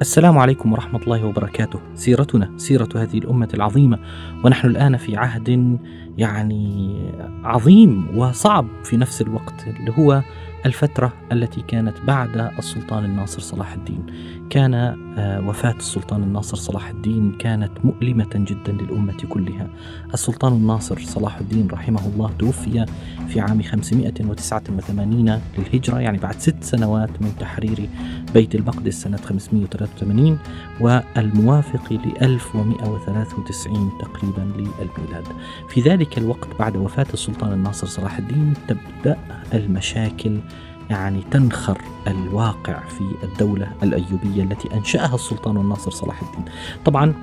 السلام عليكم ورحمة الله وبركاته. سيرتنا سيرة هذه الأمة العظيمة ونحن الآن في عهد يعني عظيم وصعب في نفس الوقت اللي هو الفترة التي كانت بعد السلطان الناصر صلاح الدين كان وفاة السلطان الناصر صلاح الدين كانت مؤلمة جدا للأمة كلها. السلطان الناصر صلاح الدين رحمه الله توفي في عام 589 للهجرة يعني بعد ست سنوات من تحرير بيت المقدس سنة 583 والموافق ل 1193 تقريبا للميلاد. في ذلك الوقت بعد وفاة السلطان الناصر صلاح الدين تبدأ المشاكل يعني تنخر الواقع في الدولة الأيوبية التي أنشأها السلطان الناصر صلاح الدين. طبعا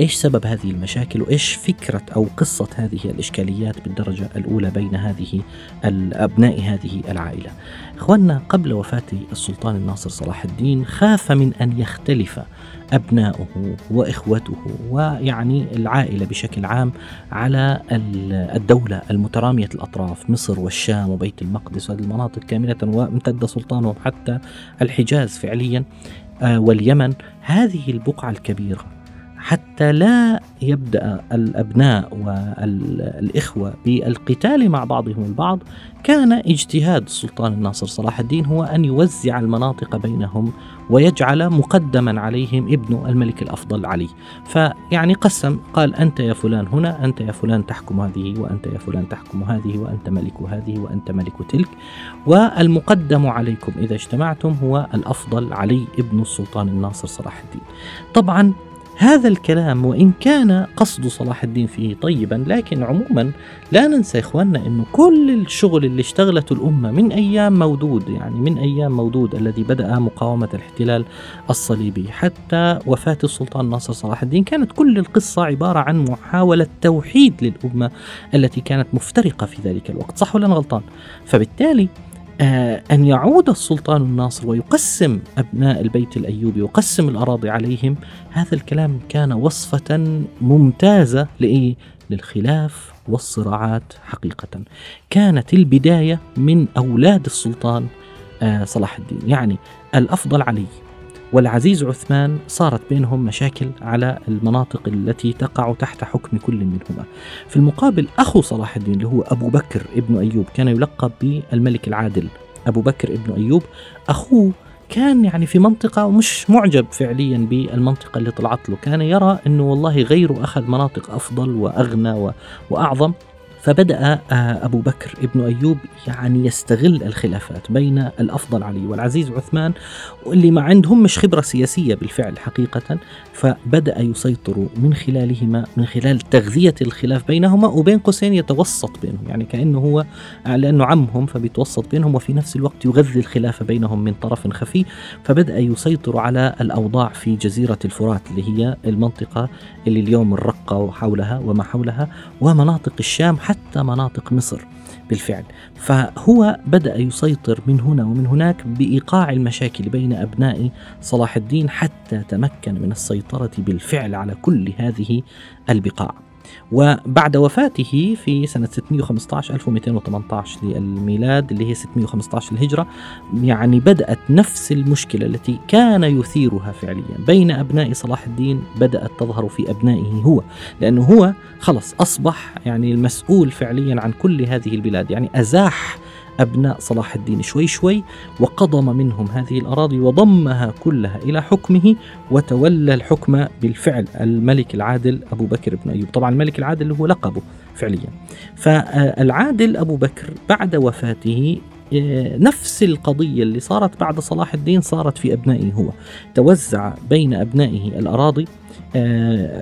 إيش سبب هذه المشاكل وإيش فكرة أو قصة هذه الإشكاليات بالدرجة الأولى بين هذه ابناء هذه العائلة. إخواننا قبل وفاة السلطان الناصر صلاح الدين خاف من أن يختلف أبناؤه وإخوته ويعني العائلة بشكل عام على الدولة المترامية الأطراف مصر والشام وبيت المقدس وهذه المناطق كاملة وامتد سلطانهم حتى الحجاز فعليا آه، واليمن هذه البقعة الكبيرة حتى لا يبدأ الأبناء والإخوة بالقتال مع بعضهم البعض كان اجتهاد السلطان الناصر صلاح الدين هو أن يوزع المناطق بينهم ويجعل مقدما عليهم ابن الملك الأفضل علي. فيعني قسم قال أنت يا فلان هنا أنت يا فلان تحكم هذه وأنت يا فلان تحكم هذه وأنت ملك هذه وأنت ملك تلك. والمقدم عليكم إذا اجتمعتم هو الأفضل علي ابن السلطان الناصر صلاح الدين. طبعا هذا الكلام وإن كان قصد صلاح الدين فيه طيبا لكن عموما لا ننسى إخواننا أنه كل الشغل اللي اشتغلته الأمة من أيام مودود يعني من أيام مودود الذي بدأ مقاومة الاحتلال الصليبي. حتى وفاة السلطان ناصر صلاح الدين كانت كل القصة عبارة عن محاولة توحيد للأمة التي كانت مفترقة في ذلك الوقت. صح ولا غلطان؟ فبالتالي أن يعود السلطان الناصر ويقسم أبناء البيت الأيوبي ويقسم الأراضي عليهم. هذا الكلام كان وصفة ممتازة لإيه؟ للخلاف والصراعات حقيقة. كانت البداية من أولاد السلطان آه، صلاح الدين. يعني الأفضل علي. والعزيز عثمان صارت بينهم مشاكل على المناطق التي تقع تحت حكم كل منهما. في المقابل أخو صلاح الدين اللي هو أبو بكر ابن أيوب كان يلقب بالملك العادل أبو بكر ابن أيوب. أخوه كان يعني في منطقة مش معجب فعليا بالمنطقة اللي طلعت له. كان يرى أنه والله غيره أخذ مناطق أفضل وأغنى وأعظم. فبدأ آه، أبو بكر ابن أيوب يعني يستغل الخلافات بين الأفضل علي والعزيز عثمان واللي ما عندهم مش خبرة سياسية بالفعل حقيقة فبدأ يسيطر من خلالهما من خلال تغذية الخلاف بينهما وبين قوسين يتوسط بينهم يعني كأنه هو لأنه عمهم فبيتوسط بينهم وفي نفس الوقت يغذي الخلاف بينهم من طرف خفي فبدأ يسيطر على الأوضاع في جزيرة الفرات اللي هي المنطقة اللي اليوم الرقة وحولها وما حولها ومناطق الشام حتى مناطق مصر بالفعل. فهو بدأ يسيطر من هنا ومن هناك بإيقاع المشاكل بين أبناء صلاح الدين حتى تمكن من السيطرة بالفعل على كل هذه البقاع. وبعد وفاته في سنة 615 1218 للميلاد اللي هي 615 الهجرة يعني بدأت نفس المشكلة التي كان يثيرها فعليا بين أبناء صلاح الدين بدأت تظهر في أبنائه هو لأنه هو خلص أصبح يعني المسؤول فعليا عن كل هذه البلاد يعني أزاح أبناء صلاح الدين شوي شوي وقضم منهم هذه الأراضي وضمها كلها إلى حكمه وتولى الحكم بالفعل الملك العادل أبو بكر بن أيوب. طبعا الملك العادل هو لقبه فعليا. فالعادل أبو بكر بعد وفاته آه، نفس القضية اللي صارت بعد صلاح الدين صارت في أبنائه هو. توزع بين أبنائه الأراضي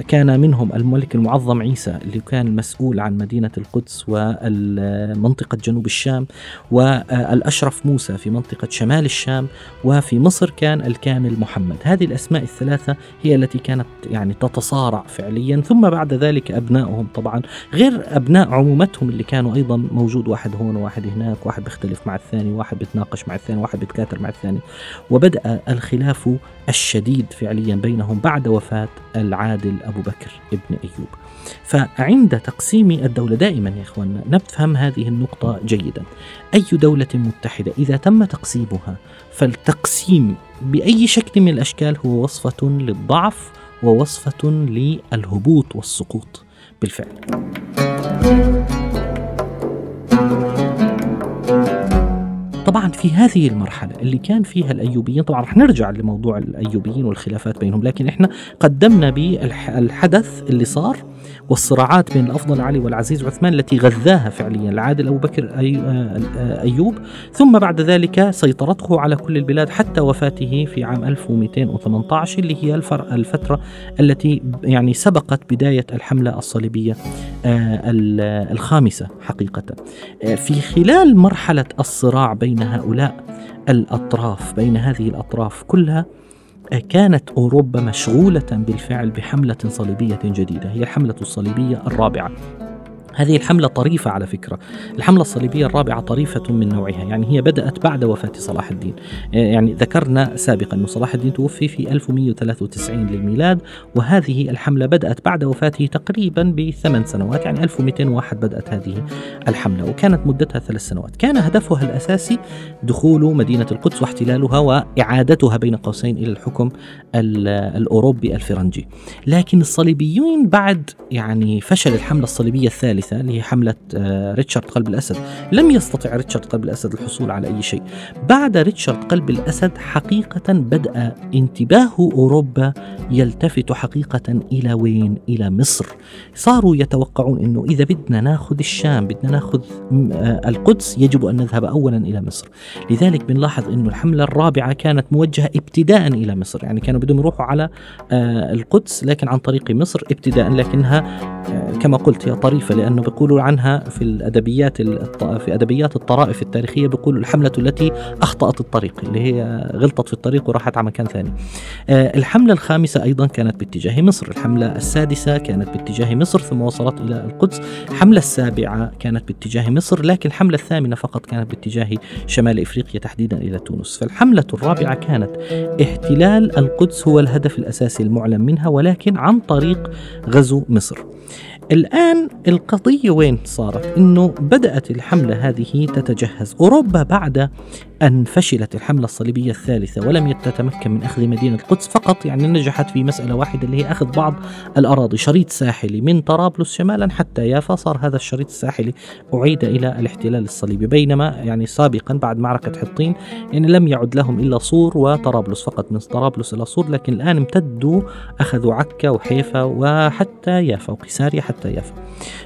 كان منهم الملك المعظم عيسى اللي كان مسؤول عن مدينة القدس ومنطقة جنوب الشام والأشرف موسى في منطقة شمال الشام وفي مصر كان الكامل محمد. هذه الأسماء الثلاثة هي التي كانت يعني تتصارع فعليا ثم بعد ذلك أبنائهم طبعا غير أبناء عمومتهم اللي كانوا أيضا موجود واحد هون وواحد هناك واحد بيختلف مع الثاني واحد بيتناقش مع الثاني واحد بيتكاتر مع الثاني. وبدأ الخلاف الشديد فعليا بينهم بعد وفاة العادل أبو بكر ابن أيوب. فعند تقسيم الدولة دائما يا إخواننا نفهم هذه النقطة جيدا. أي دولة متحدة إذا تم تقسيمها فالتقسيم بأي شكل من الأشكال هو وصفة للضعف ووصفة للهبوط والسقوط. بالفعل. طبعا في هذه المرحلة اللي كان فيها الأيوبيين طبعا رح نرجع لموضوع الأيوبيين والخلافات بينهم لكن إحنا قدمنا بالحدث اللي صار والصراعات بين الأفضل علي والعزيز عثمان التي غذاها فعليا العادل أبو بكر آه، أيوب. ثم بعد ذلك سيطرته على كل البلاد حتى وفاته في عام 1218 اللي هي الفترة التي يعني سبقت بداية الحملة الصليبية آه، الخامسة حقيقة. آه، في خلال مرحلة الصراع بين هؤلاء الأطراف بين هذه الأطراف كلها كانت أوروبا مشغولة بالفعل بحملة صليبية جديدة هي الحملة الصليبية الرابعة. هذه الحملة طريفة على فكرة. الحملة الصليبية الرابعة طريفة من نوعها يعني هي بدأت بعد وفاة صلاح الدين. آه، يعني ذكرنا سابقا أن صلاح الدين توفي في 1193 للميلاد وهذه الحملة بدأت بعد وفاته تقريبا بثمان سنوات يعني 1201 بدأت هذه الحملة وكانت مدتها ثلاث سنوات. كان هدفها الأساسي دخول مدينة القدس واحتلالها وإعادتها بين قوسين إلى الحكم الأوروبي الفرنجي. لكن الصليبيون بعد يعني فشل الحملة الصليبية الثالثة. الثالثة اللي هي حملة آه، ريتشارد قلب الأسد. لم يستطع ريتشارد قلب الأسد الحصول على أي شيء. بعد ريتشارد قلب الأسد حقيقة بدأ انتباه أوروبا يلتفت حقيقة إلى وين؟ إلى مصر. صاروا يتوقعون أنه إذا بدنا ناخذ الشام بدنا ناخذ آه، القدس يجب أن نذهب أولا إلى مصر. لذلك بنلاحظ أنه الحملة الرابعة كانت موجهة ابتداء إلى مصر. يعني كانوا بدهم يروحوا على آه، القدس لكن عن طريق مصر ابتداء لكنها كما قلت هي طريفة لأن انه بيقولوا عنها في الأدبيات في أدبيات الطرائف التاريخية بيقولوا الحملة التي أخطأت الطريق اللي هي غلطت في الطريق وراحت على مكان ثاني. آه، الحملة الخامسة أيضا كانت باتجاه مصر، الحملة السادسة كانت باتجاه مصر ثم وصلت إلى القدس، الحملة السابعة كانت باتجاه مصر لكن الحملة الثامنة فقط كانت باتجاه شمال إفريقيا تحديدا إلى تونس، فالحملة الرابعة كانت احتلال القدس هو الهدف الأساسي المعلن منها ولكن عن طريق غزو مصر. الآن القضية وين صارت؟ إنه بدأت الحملة هذه تتجهز، أوروبا بعد أن فشلت الحملة الصليبية الثالثة ولم تتمكن من أخذ مدينة القدس فقط يعني نجحت في مسألة واحدة اللي هي أخذ بعض الأراضي شريط ساحلي من طرابلس شمالا حتى يافا صار هذا الشريط الساحلي أعيد إلى الاحتلال الصليبي بينما يعني سابقا بعد معركة حطين يعني لم يعد لهم إلا صور وطرابلس فقط من طرابلس إلى صور لكن الآن امتدوا أخذوا عكا وحيفا وحتى يافا وقيساريا حتى يافا.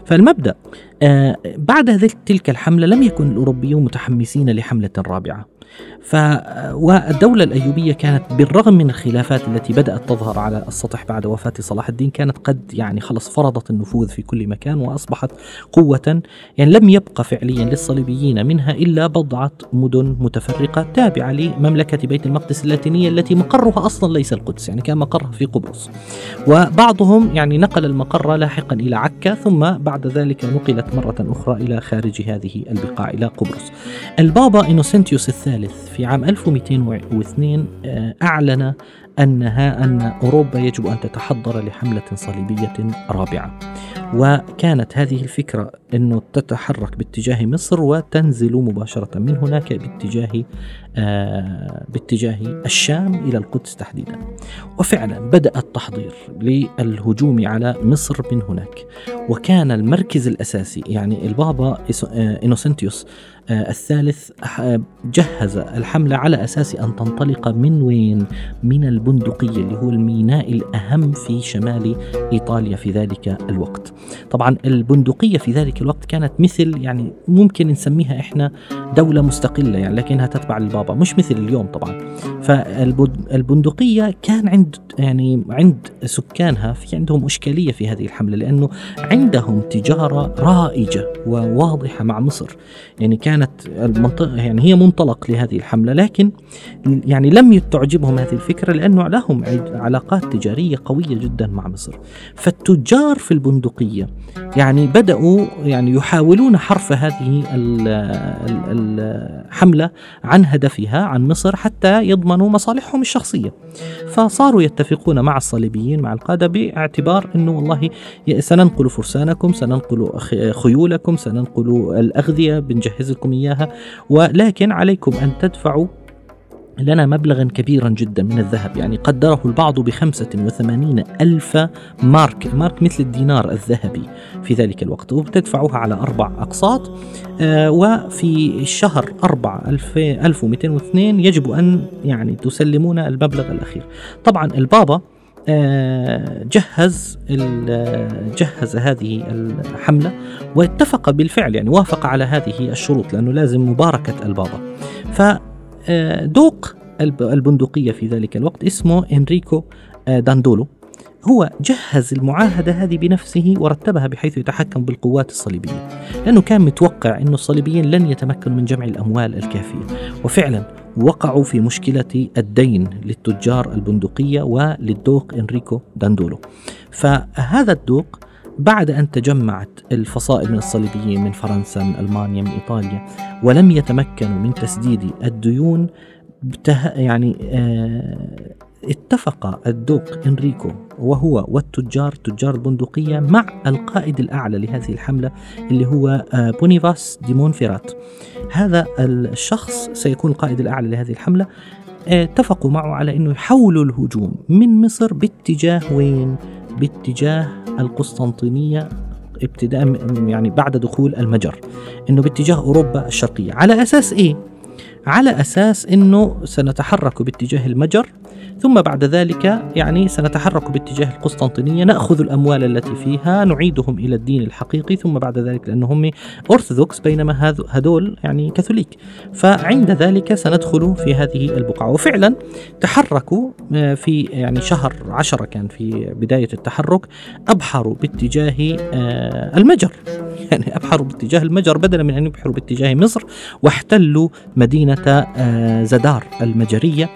فالمبدأ بعد تلك الحملة لم يكن الأوروبيون متحمسين لحملة رابعة. ف والدولة الأيوبية كانت بالرغم من الخلافات التي بدأت تظهر على السطح بعد وفاة صلاح الدين كانت قد يعني خلص فرضت النفوذ في كل مكان وأصبحت قوة يعني لم يبقى فعليا للصليبيين منها إلا بضعة مدن متفرقة تابعة لمملكة بيت المقدس اللاتينية التي مقرها أصلا ليس القدس يعني كان مقرها في قبرص. وبعضهم يعني نقل المقر لاحقا إلى عكا ثم بعد ذلك نقلت مرة أخرى إلى خارج هذه البقاع إلى قبرص. البابا إنوسنتيوس الثالث في عام 1202 آه، أعلن أنها أن أوروبا يجب أن تتحضر لحملة صليبية رابعة. وكانت هذه الفكرة أنه تتحرك باتجاه مصر وتنزل مباشرة من هناك باتجاه آه باتجاه الشام إلى القدس تحديدا. وفعلا بدأ التحضير للهجوم على مصر من هناك. وكان المركز الأساسي يعني البابا إنوسنتيوس آه الثالث آه، جهز الحملة على أساس أن تنطلق من وين؟ من البندقية اللي هو الميناء الأهم في شمال إيطاليا في ذلك الوقت. طبعا البندقية في ذلك الوقت كانت مثل يعني ممكن نسميها إحنا دولة مستقلة يعني لكنها تتبع البابا مش مثل اليوم طبعا. فالبندقية كان عند يعني عند سكانها في عندهم إشكالية في هذه الحملة لأنه عندهم تجارة رائجة وواضحة مع مصر. يعني كانت المنطقة يعني هي منطلق لهذه الحملة لكن يعني لم تعجبهم هذه الفكرة لأنه لهم علاقات تجارية قوية جدا مع مصر. فالتجار في البندقية يعني بدأوا يعني يحاولون حرف هذه الحملة عن هدفها عن مصر حتى يضمنوا مصالحهم الشخصية. فصاروا يتفقون مع الصليبيين مع القادة باعتبار أنه والله سننقل فرسانكم سننقل خيولكم سننقل الأغذية بنجهز لكم إياها ولكن عليكم أن تدفعوا لنا مبلغا كبيرا جدا من الذهب. يعني قدره البعض بخمسة وثمانين ألف مارك. مارك مثل الدينار الذهبي في ذلك الوقت وبتدفعوها على أربع أقساط. آه وفي الشهر أربع ألف, ألف ومئتين واثنين يجب أن يعني تسلمون المبلغ الأخير. طبعا البابا آه، جهز جهز هذه الحملة واتفق بالفعل يعني وافق على هذه الشروط لأنه لازم مباركة البابا. ف دوق البندقية في ذلك الوقت اسمه إنريكو آه، داندولو. هو جهز المعاهدة هذه بنفسه ورتبها بحيث يتحكم بالقوات الصليبية. لأنه كان متوقع أن الصليبيين لن يتمكنوا من جمع الأموال الكافية. وفعلا وقعوا في مشكلة الدين للتجار البندقية وللدوق إنريكو داندولو. فهذا الدوق بعد أن تجمعت الفصائل من الصليبيين من فرنسا من ألمانيا من إيطاليا ولم يتمكنوا من تسديد الديون يعني آه اتفق الدوق إنريكو وهو والتجار تجار البندقية مع القائد الأعلى لهذه الحملة اللي هو آه بونيفاس دي مونفيرات هذا الشخص سيكون القائد الأعلى لهذه الحملة آه، اتفقوا معه على أنه يحولوا الهجوم من مصر باتجاه وين؟ باتجاه القسطنطينية ابتداء يعني بعد دخول المجر إنه باتجاه أوروبا الشرقية. على أساس إيه؟ على أساس إنه سنتحرك باتجاه المجر ثم بعد ذلك يعني سنتحرك باتجاه القسطنطينية نأخذ الأموال التي فيها نعيدهم إلى الدين الحقيقي ثم بعد ذلك لأنهم أرثوذكس بينما هذول يعني كاثوليك. فعند ذلك سندخل في هذه البقعة. وفعلا تحركوا آه، في يعني شهر عشرة كان في بداية التحرك أبحروا باتجاه آه، المجر. يعني أبحروا باتجاه المجر بدلا من أن يبحروا باتجاه مصر واحتلوا مدينة آه، زدار المجرية.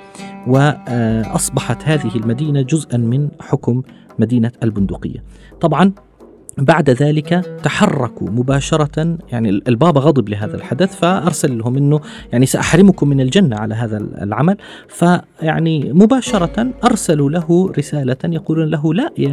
وأصبحت هذه المدينة جزءا من حكم مدينة البندقية. طبعا بعد ذلك تحركوا مباشرة يعني البابا غضب لهذا الحدث فأرسل لهم أنه يعني سأحرمكم من الجنة على هذا العمل. فيعني مباشرة أرسلوا له رسالة يقولون له لا يا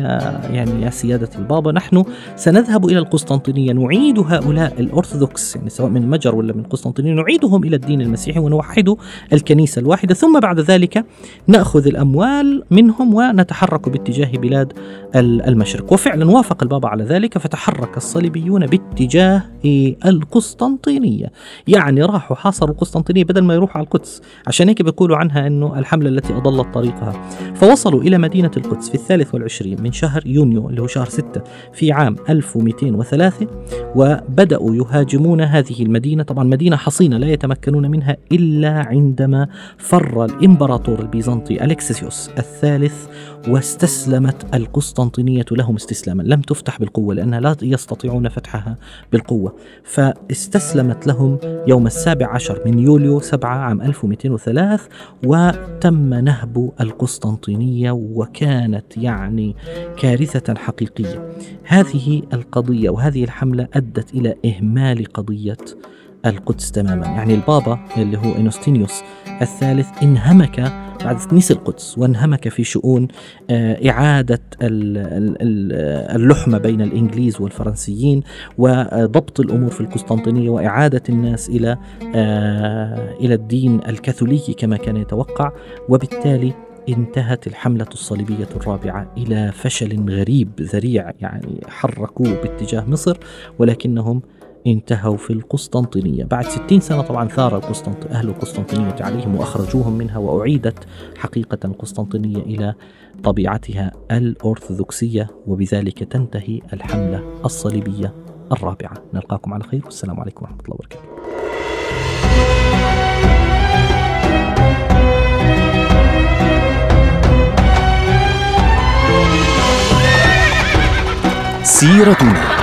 يعني يا سيادة البابا نحن سنذهب إلى القسطنطينية نعيد هؤلاء الأرثوذكس يعني سواء من المجر ولا من القسطنطينية نعيدهم إلى الدين المسيحي ونوحد الكنيسة الواحدة ثم بعد ذلك نأخذ الأموال منهم ونتحرك باتجاه بلاد المشرق. وفعلا وافق البابا على ذلك. ذلك فتحرك الصليبيون باتجاه القسطنطينية. يعني راحوا حاصروا القسطنطينية بدل ما يروحوا على القدس. عشان هيك بيقولوا عنها أنه الحملة التي أضلت طريقها. فوصلوا إلى مدينة القدس في الثالث والعشرين من شهر يونيو اللي هو شهر ستة في عام 1203 وبدأوا يهاجمون هذه المدينة. طبعا مدينة حصينة لا يتمكنون منها إلا عندما فر الإمبراطور البيزنطي ألكسيوس الثالث واستسلمت القسطنطينية لهم استسلاما. لم تفتح بالقوة لأنها لا يستطيعون فتحها بالقوة. فاستسلمت لهم يوم السابع عشر من يوليو سبعة عام 1203 وتم نهب القسطنطينية وكانت يعني كارثة حقيقية. هذه القضية وهذه الحملة أدت إلى إهمال قضية القدس تماما. يعني البابا اللي هو إنوستينيوس الثالث انهمك بعد نسي القدس وانهمك في شؤون آه، إعادة اللحمة بين الإنجليز والفرنسيين وضبط الأمور في القسطنطينية وإعادة الناس إلى آه، إلى الدين الكاثوليكي كما كان يتوقع. وبالتالي انتهت الحملة الصليبية الرابعة إلى فشل غريب ذريع يعني حركوه باتجاه مصر ولكنهم انتهوا في القسطنطينية. بعد ستين سنة طبعا ثار القسطنط... أهل القسطنطينية عليهم وأخرجوهم منها وأعيدت حقيقة القسطنطينية إلى طبيعتها الأرثوذكسية وبذلك تنتهي الحملة الصليبية الرابعة. نلقاكم على خير والسلام عليكم ورحمة الله وبركاته. سيرتنا.